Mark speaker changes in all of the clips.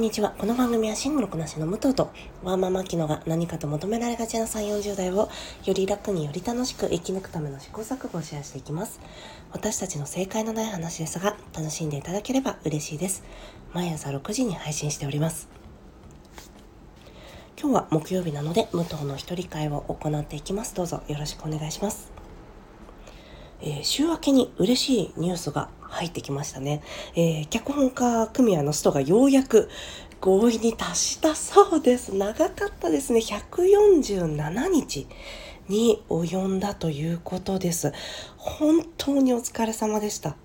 Speaker 1: んにちは。この番組はシングルこなしの武藤とワーママキノが何かと求められがちな3、40代をより楽により楽しく生き抜くための試行錯誤をシェアしていきます。私たちの正解のない話ですが、楽しんでいただければ嬉しいです。毎朝6時に配信しております。今日は木曜日なので、武藤の一人会を行っていきます。どうぞよろしくお願いします。えー、週明けに嬉しいニュースが入ってきましたね。えー、脚本家組合のストがようやく合意に達したそうです。長かったですね。147日に及んだということです。本当にお疲れ様でした。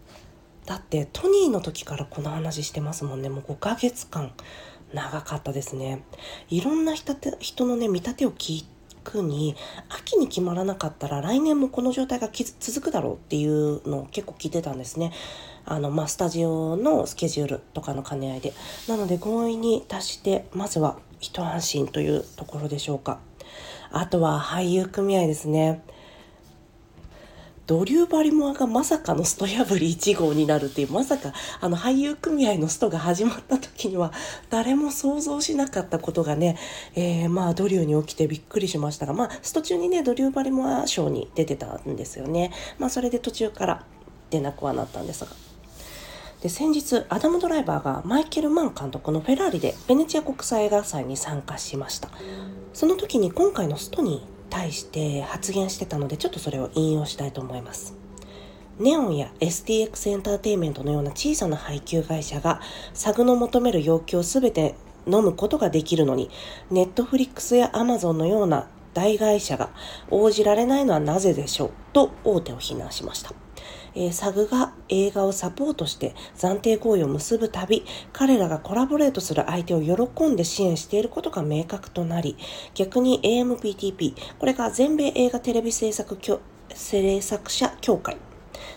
Speaker 1: だってトニーの時からこの話してますもんね。もう5ヶ月間長かったですね。いろんな人のね、見立てを聞いてくに秋に決まらなかったら来年もこの状態が続くだろうっていうのを結構聞いてたんですね。あの、まあ、スタジオのスケジュールとかの兼ね合いで。なので合意に達して、まずは一安心というところでしょうか。あとは俳優組合ですね。ドリュー・バリモアがまさかのスト破り1号になるっていうまさかあの俳優組合のストが始まった時には誰も想像しなかったことがね、えー、まあドリューに起きてびっくりしましたがまあスト中にねドリュー・バリモア賞に出てたんですよね。まあそれで途中から出なくはなったんですが。で先日アダム・ドライバーがマイケル・マン監督のフェラーリでベネチア国際映画祭に参加しました。その時に今回のストに対して発言してたのでちょっとそれを引用したいと思います。ネオンや STX エンターテインメントのような小さな配給会社がサグの求める要求を全て飲むことができるのに、ネットフリックスやアマゾンのような大会社が応じられないのはなぜでしょうと大手を非難しました。えー、サグが映画をサポートして暫定合意を結ぶたび、彼らがコラボレートする相手を喜んで支援していることが明確となり、逆に AMPTP、これが全米映画テレビ制作制作者協会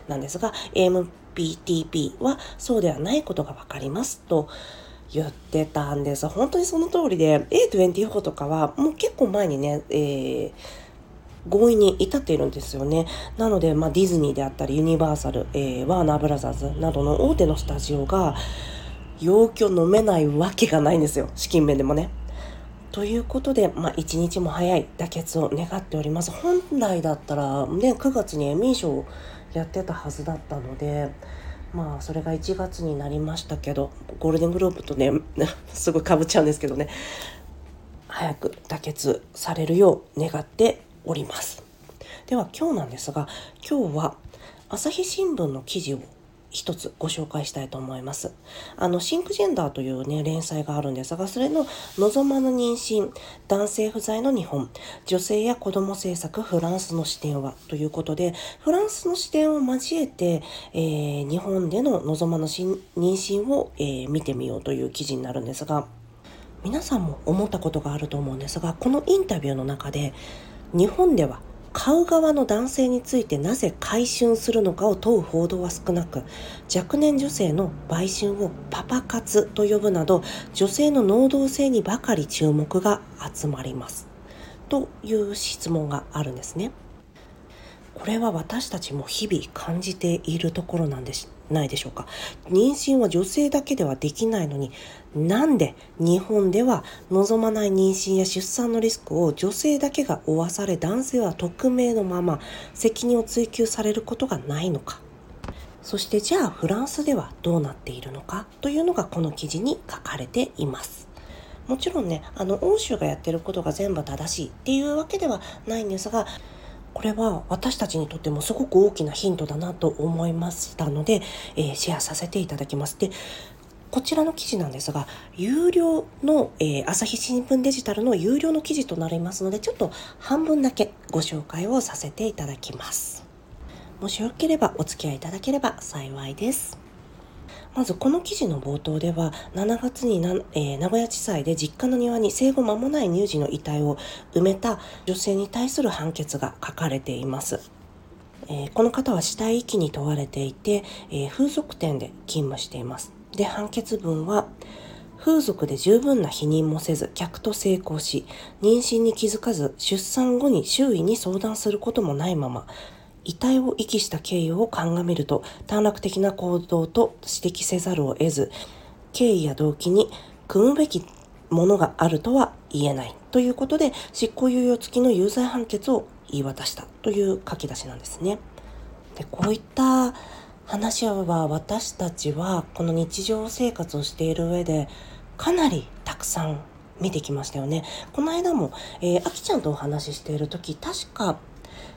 Speaker 1: なんですが、AMPTP はそうではないことがわかりますと、言ってたんです。本当にその通りで、A24 とかはもう結構前にね、えー合意に至っているんですよね。なので、まあ、ディズニーであったり、ユニバーサル、えー、ワーナーブラザーズなどの大手のスタジオが、要求飲めないわけがないんですよ。資金面でもね。ということで、まあ、一日も早い妥結を願っております。本来だったら、ね、9月にエミー賞をやってたはずだったので、まあ、それが1月になりましたけど、ゴールデングローブとね、すごいかぶっちゃうんですけどね、早く妥結されるよう願っておりますでは今日なんですが今日は朝日新聞の記事を一つご紹介したいと思います。あの、シンクジェンダーというね、連載があるんですが、それの望まぬ妊娠、男性不在の日本、女性や子供政策、フランスの視点はということで、フランスの視点を交えて、えー、日本での望まぬ妊娠を、えー、見てみようという記事になるんですが、皆さんも思ったことがあると思うんですが、このインタビューの中で、日本では買う側の男性についてなぜ買春するのかを問う報道は少なく若年女性の売春をパパ活と呼ぶなど女性の能動性にばかり注目が集まりますという質問があるんですね。これは私たちも日々感じているところなんでしないでしょうか妊娠は女性だけではできないのになんで日本では望まない妊娠や出産のリスクを女性だけが負わされ男性は匿名のまま責任を追及されることがないのかそしてじゃあフランスではどうなっているのかというのがこの記事に書かれていますもちろんねあの欧州がやってることが全部正しいっていうわけではないんですがこれは私たちにとってもすごく大きなヒントだなと思いましたので、えー、シェアさせていただきます。でこちらの記事なんですが、有料の、えー、朝日新聞デジタルの有料の記事となりますので、ちょっと半分だけご紹介をさせていただきます。もしよければお付き合いいただければ幸いです。まずこの記事の冒頭では7月にな、えー、名古屋地裁で実家の庭に生後間もない乳児の遺体を埋めた女性に対する判決が書かれています。えー、この方は死体遺棄に問われていて、えー、風俗店で勤務しています。で、判決文は、風俗で十分な否認もせず、客と成功し、妊娠に気づかず、出産後に周囲に相談することもないまま、遺体を遺棄した経緯を鑑みると短絡的な行動と指摘せざるを得ず経緯や動機に組むべきものがあるとは言えないということで執行猶予付きの有罪判決を言い渡したという書き出しなんですね。でこういった話は私たちはこの日常生活をしている上でかなりたくさん見てきましたよね。この間も、えー、あきちゃんとお話ししている時確か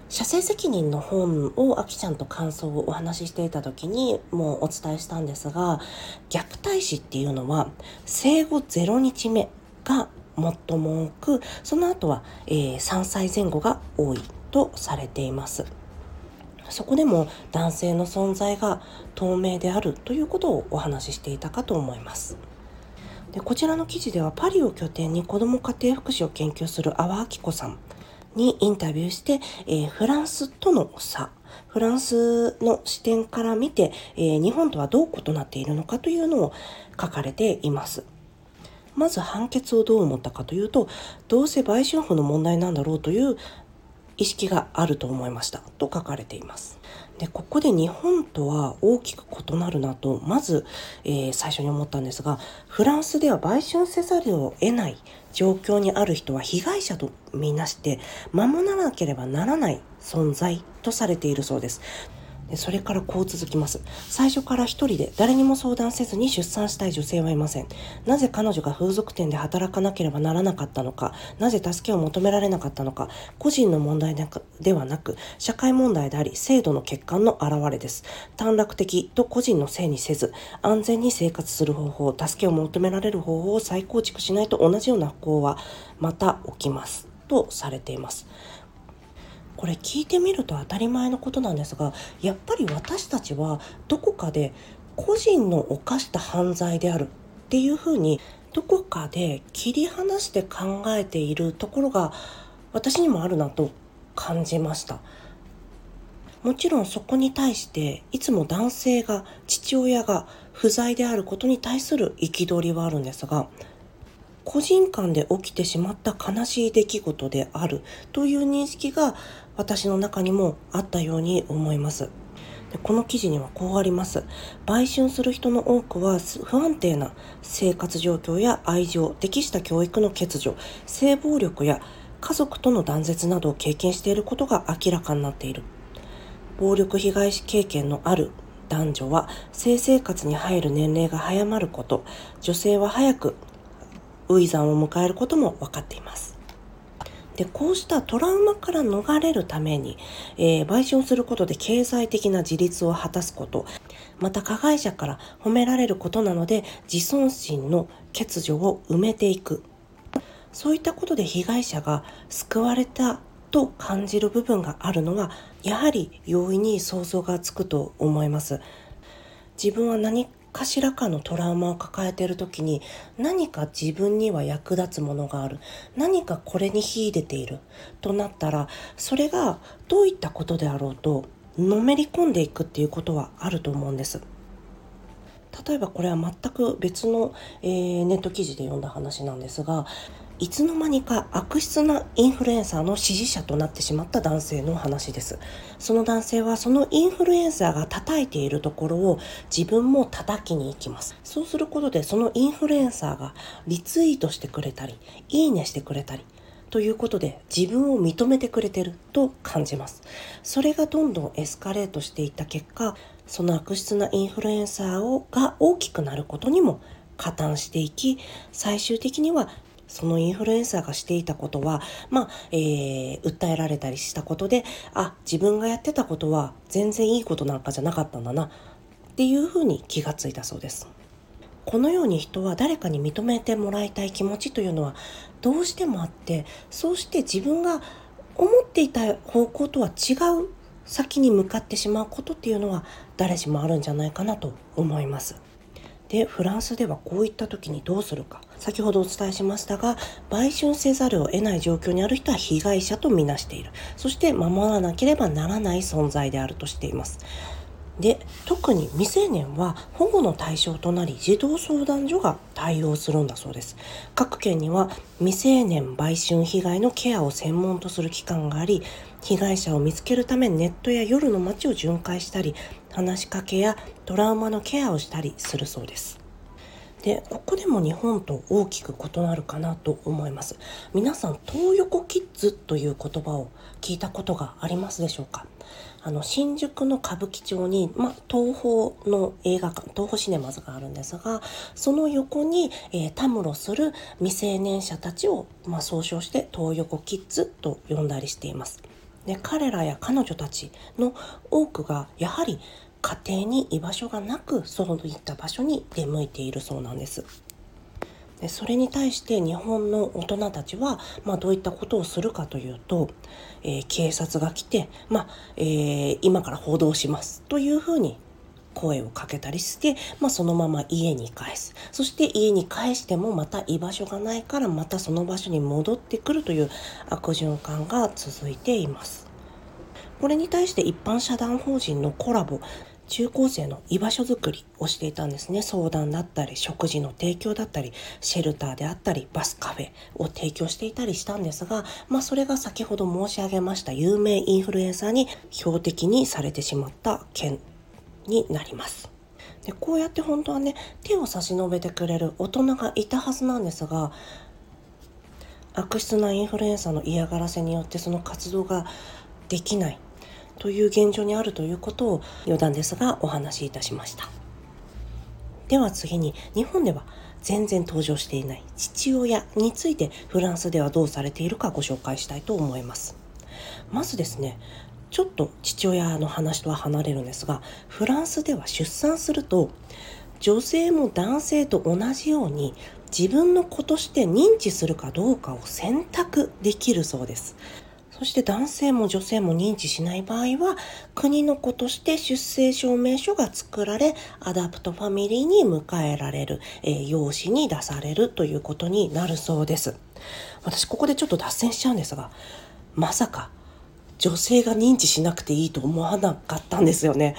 Speaker 1: 社制責任の本をあきちゃんと感想をお話ししていた時にもうお伝えしたんですが虐待死っていうのは生後0日目が最も多くその後は、えー、3歳前後が多いとされています。そこでも男性の存在が透明であるということをお話ししていたかと思います。でこちらの記事ではパリを拠点に子ども家庭福祉を研究する阿波明子さんにインタビューして、えー、フランスとの差フランスの視点から見て、えー、日本とはどう異なっているのかというのを書かれています。まず判決をどう思ったかというとどうせ売春婦の問題なんだろうという意識があると思いましたと書かれています。でここで日本とは大きく異なるなとまず、えー、最初に思ったんですがフランスでは売春せざるを得ない状況にある人は被害者とみなして守らなければならない存在とされているそうです。それからこう続きます。最初から一人で誰にも相談せずに出産したい女性はいません。なぜ彼女が風俗店で働かなければならなかったのか、なぜ助けを求められなかったのか、個人の問題ではなく、社会問題であり、制度の欠陥の表れです。短絡的と個人のせいにせず、安全に生活する方法、助けを求められる方法を再構築しないと同じような不幸はまた起きます。とされています。これ聞いてみると当たり前のことなんですがやっぱり私たちはどこかで個人の犯した犯罪であるっていうふうにどこかで切り離して考えているところが私にもあるなと感じました。もちろんそこに対していつも男性が父親が不在であることに対する憤りはあるんですが個人間で起きてしまった悲しい出来事であるという認識が私の中にもあったように思います。でこの記事にはこうあります。売春する人の多くは不安定な生活状況や愛情、適した教育の欠如、性暴力や家族との断絶などを経験していることが明らかになっている。暴力被害経験のある男女は性生活に入る年齢が早まること、女性は早く初産を迎えることも分かっています。でこうしたトラウマから逃れるために、えー、売春することで経済的な自立を果たすこと。また加害者から褒められることなので自尊心の欠如を埋めていく。そういったことで被害者が救われたと感じる部分があるのはやはり容易に想像がつくと思います。自分は何かしらかのトラウマを抱えている時に何か自分には役立つものがある何かこれに秀でているとなったらそれがどういったことであろうとのめり込んでいくっていうことはあると思うんです。例えばこれは全く別の、えー、ネット記事で読んだ話なんですがいつの間にか悪質なインフルエンサーの支持者となってしまった男性の話です。その男性はそのインフルエンサーが叩いているところを自分も叩きに行きます。そうすることでそのインフルエンサーがリツイートしてくれたり、いいねしてくれたり、ということで自分を認めてくれてると感じます。それがどんどんエスカレートしていった結果、その悪質なインフルエンサーをが大きくなることにも加担していき、最終的にはそのインフルエンサーがしていたことは、まあ、えー、訴えられたりしたことで、あ、自分がやってたことは全然いいことなんかじゃなかったんだな、っていうふうに気がついたそうです。このように人は誰かに認めてもらいたい気持ちというのはどうしてもあって、そうして自分が思っていた方向とは違う先に向かってしまうことっていうのは誰しもあるんじゃないかなと思います。でフランスではこういった時にどうするか先ほどお伝えしましたが売春せざるを得ない状況にある人は被害者とみなしている。そして守らなければならない存在であるとしています。で特に未成年は保護の対象となり児童相談所が対応するんだそうです。各県には未成年売春被害のケアを専門とする機関があり被害者を見つけるためネットや夜の街を巡回したり話しかけやトラウマのケアをしたりするそうです。でここでも日本と大きく異なるかなと思います。皆さん東横キッズという言葉を聞いたことがありますでしょうか？あの新宿の歌舞伎町に、ま、東宝の映画館東宝シネマズがあるんですがその横に、えー、たむろする未成年者たちを、ま総称して東横キッズと呼んだりしています。で彼らや彼女たちの多くがやはり家庭に居場所がなくそういった場所に出向いているそうなんです。でそれに対して日本の大人たちは、まあ、どういったことをするかというと、えー、警察が来て、まあえー、今から報道しますというふうに声をかけたりして、まあ、そのまま家に返すそして家に返してもまた居場所がないからまたその場所に戻ってくるという悪循環が続いています。これに対して一般社団法人のコラボ中高生の居場所づくりをしていたんですね相談だったり食事の提供だったりシェルターであったりバスカフェを提供していたりしたんですが、まあ、それが先ほど申し上げました有名インフルエンサーに標的にされてしまった件になります。でこうやって本当はね手を差し伸べてくれる大人がいたはずなんですが悪質なインフルエンサーの嫌がらせによってその活動ができないという現状にあるということを余談ですがお話しいたしました。では次に日本では全然登場していない父親についてフランスではどうされているかご紹介したいと思います。まずですねちょっと父親の話とは離れるんですがフランスでは出産すると女性も男性と同じように自分の子として認知するかどうかを選択できるそうです。そして男性も女性も認知しない場合は国の子として出生証明書が作られ adopt family に迎えられる、えー、養子に出されるということになるそうです。私ここでちょっと脱線しちゃうんですがまさか女性が認知しなくていいと思わなかったんですよね。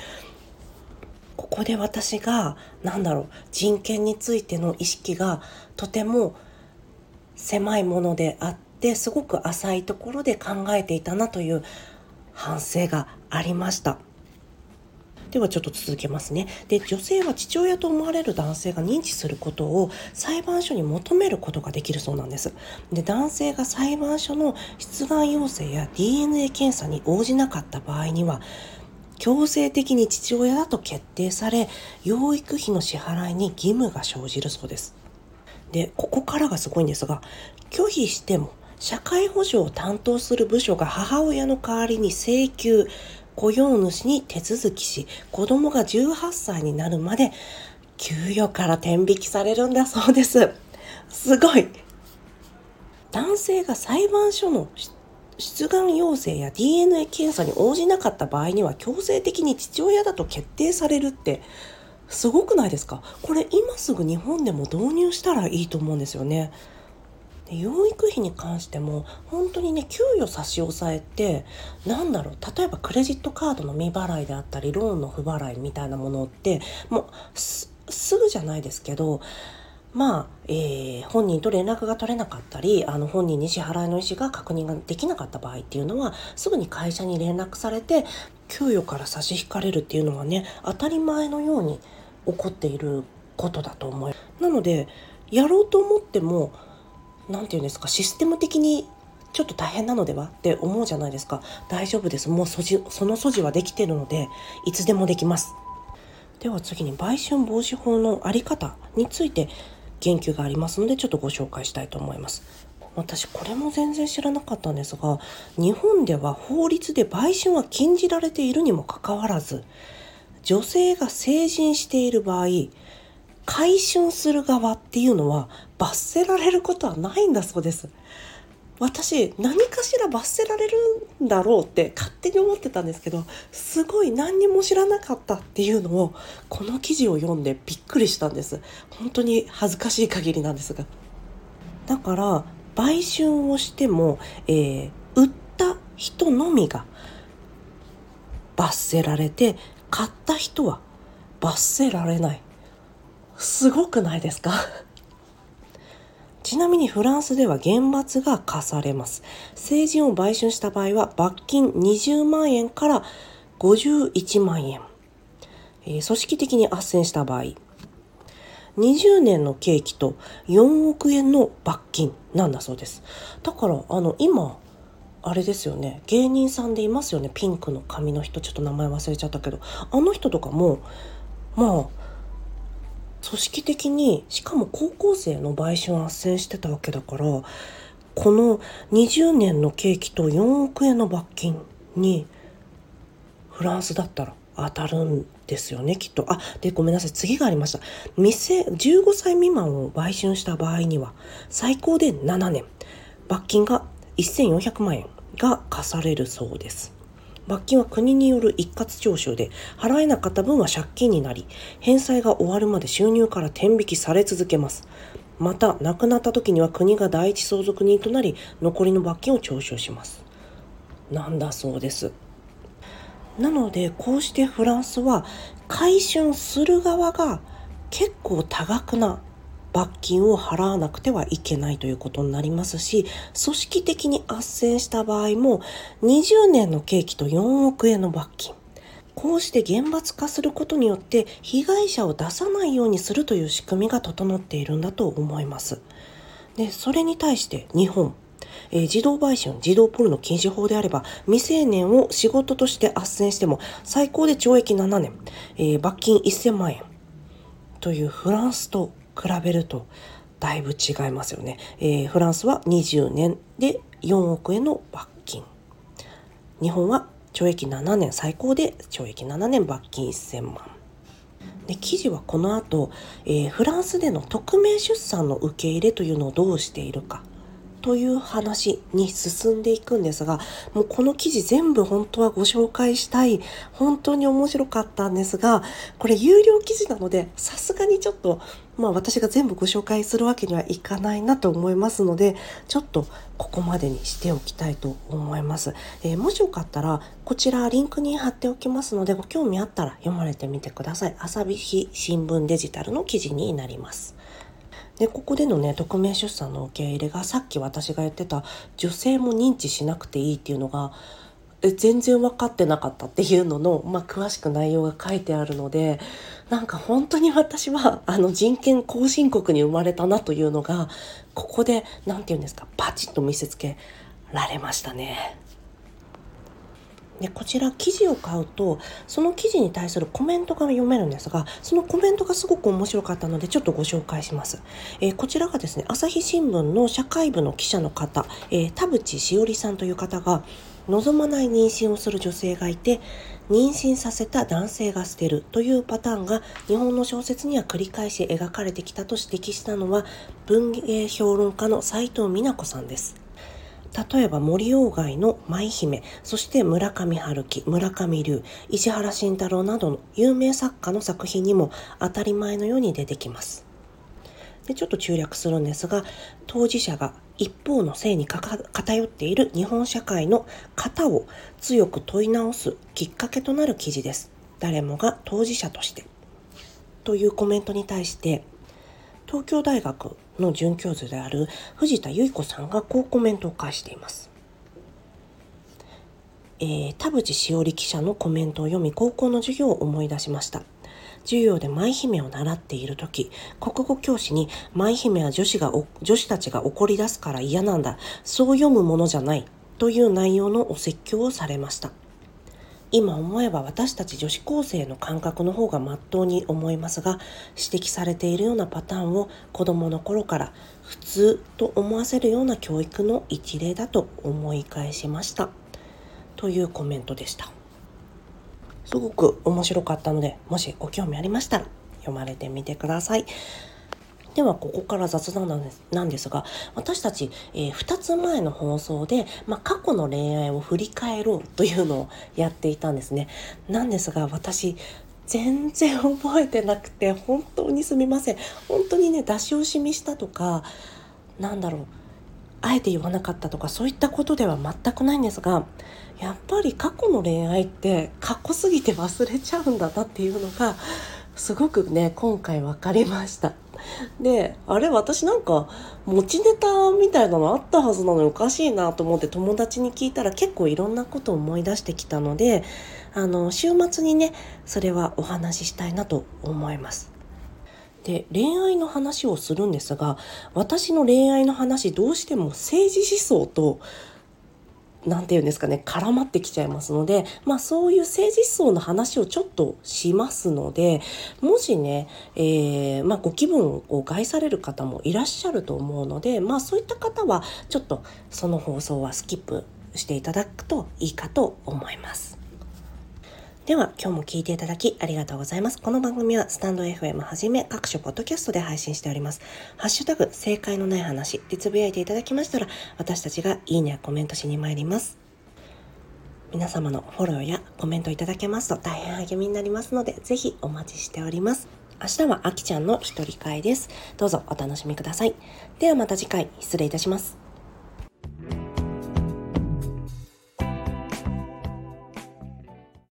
Speaker 1: ここで私が何だろう人権についての意識がとても狭いものであってってすごく浅いところで考えていたなという反省がありました。ではちょっと続けますね。で、女性は父親と思われる男性が認知することを裁判所に求めることができるそうなんです。で、男性が裁判所の出願要請や DNA 検査に応じなかった場合には、強制的に父親だと決定され、養育費の支払いに義務が生じるそうです。で、ここからがすごいんですが、拒否しても社会保障を担当する部署が母親の代わりに請求、雇用主に手続きし、子供が18歳になるまで給与から転引きされるんだそうです。すごい。男性が裁判所の出願要請や DNA 検査に応じなかった場合には強制的に父親だと決定されるってすごくないですか？これ今すぐ日本でも導入したらいいと思うんですよね。で養育費に関しても本当にね給与差し押さえってなんだろう例えばクレジットカードの未払いであったりローンの不払いみたいなものってもうすぐじゃないですけどまあ、えー、本人と連絡が取れなかったりあの本人に支払いの意思が確認ができなかった場合っていうのはすぐに会社に連絡されて給与から差し引かれるっていうのはね当たり前のように起こっていることだと思いなのでやろうと思っても何て言うんですかシステム的にちょっと大変なのでは？って思うじゃないですか。大丈夫です。もうそじその素地はできてるのでいつでもできます。では次に売春防止法の在り方について言及がありますのでちょっとご紹介したいと思います。私これも全然知らなかったんですが日本では法律で売春は禁じられているにもかかわらず女性が成人している場合回春する側っていうのは罰せられることはないんだそうです。私何かしら罰せられるんだろうって勝手に思ってたんですけどすごい何にも知らなかったっていうのをこの記事を読んでびっくりしたんです。本当に恥ずかしい限りなんですが。だから売春をしても、えー、売った人のみが罰せられて買った人は罰せられない。すごくないですか？ちなみにフランスでは厳罰が課されます。成人を売春した場合は罰金20万円から51万円。えー、組織的に斡旋した場合。20年の刑期と4億円の罰金なんだそうですだからあの今あれですよね芸人さんでいますよねピンクの髪の人ちょっと名前忘れちゃったけどあの人とかもまあ組織的にしかも高校生の売春斡旋してたわけだからこの20年の刑期と4億円の罰金にフランスだったら当たるんですよねきっと。あでごめんなさい次がありました。店15歳未満を売春した場合には最高で7年。罰金が1400万円が課されるそうです。罰金は国による一括徴収で払えなかった分は借金になり返済が終わるまで収入から天引きされ続けます。また亡くなった時には国が第一相続人となり残りの罰金を徴収します。なんだそうです。なのでこうしてフランスは回春する側が結構多額な罰金を払わなくてはいけないということになりますし組織的に斡旋した場合も20年の刑期と4億円の罰金こうして厳罰化することによって被害者を出さないようにするという仕組みが整っているんだと思います。でそれに対して日本えー、児童売春、児童ポルノ禁止法であれば、未成年を仕事として斡旋しても、最高で懲役7年、えー、罰金1000万円というフランスと比べると、だいぶ違いますよね。えー、フランスは20年で4億円の罰金。日本は懲役7年、最高で懲役7年、罰金1000万。で記事はこの後、えー、フランスでの匿名出産の受け入れというのをどうしているかという話に進んでいくんですがもうこの記事全部本当はご紹介したい本当に面白かったんですがこれ有料記事なのでさすがにちょっとまあ私が全部ご紹介するわけにはいかないなと思いますのでちょっとここまでにしておきたいと思います、えー、もしよかったらこちらリンクに貼っておきますのでご興味あったら読まれてみてください。朝日新聞デジタルの記事になります。でここでのね匿名出産の受け入れがさっき私が言ってた女性も認知しなくていいっていうのが全然分かってなかったっていうのの、まあ、詳しく内容が書いてあるのでなんか本当に私はあの人権後進国に生まれたなというのがここで何て言うんですかパチッと見せつけられましたね。でこちら記事を買うとその記事に対するコメントが読めるんですがそのコメントがすごく面白かったのでちょっとご紹介します、えー、こちらがですね朝日新聞の社会部の記者の方、えー、田淵しおりさんという方が望まない妊娠をする女性がいて妊娠させた男性が捨てるというパターンが日本の小説には繰り返し描かれてきたと指摘したのは文芸評論家の斉藤美奈子さんです。例えば森鴎外の舞姫、そして村上春樹、村上龍、石原慎太郎などの有名作家の作品にも当たり前のように出てきます。でちょっと中略するんですが、当事者が一方の性に偏っている日本社会の型を強く問い直すきっかけとなる記事です。誰もが当事者として。というコメントに対して、東京大学の准教授である藤田由衣子さんがこうコメントを返しています。えー、田淵しおり記者のコメントを読み高校の授業を思い出しました。授業で舞姫を習っている時国語教師に舞姫は女子が女子たちが怒り出すから嫌なんだそう読むものじゃないという内容のお説教をされました今思えば私たち女子高生の感覚の方がまっとうに思いますが指摘されているようなパターンを子どもの頃から普通と思わせるような教育の一例だと思い返しましたというコメントでしたすごく面白かったのでもしご興味ありましたら読まれてみてください。ではここから雑談なんですなんですが私たち、えー、2つ前の放送で、まあ、過去の恋愛を振り返ろうというのをやっていたんですね。なんですが私全然覚えてなくて本当にすみません本当にね出し惜しみしたとかなんだろうあえて言わなかったとかそういったことでは全くないんですがやっぱり過去の恋愛って過去すぎて忘れちゃうんだなっていうのがすごくね今回分かりましたであれ私なんか持ちネタみたいなのあったはずなのにおかしいなと思って友達に聞いたら結構いろんなことを思い出してきたのであの週末にねそれはお話ししたいなと思います。で恋愛の話をするんですが私の恋愛の話どうしても政治思想と何て言うんですかね絡まってきちゃいますのでまあそういう政治思想の話をちょっとしますのでもしね、えー、まあ、ご気分を害される方もいらっしゃると思うのでまあそういった方はちょっとその放送はスキップしていただくといいかと思います。では今日も聞いていただきありがとうございます。この番組はスタンド FM はじめ各種ポッドキャストで配信しております。ハッシュタグ正解のない話でつぶやいていただきましたら私たちがいいねやコメントしに参ります。皆様のフォローやコメントいただけますと大変励みになりますのでぜひお待ちしております。明日はあきちゃんの一人会です。どうぞお楽しみください。ではまた次回失礼いたします。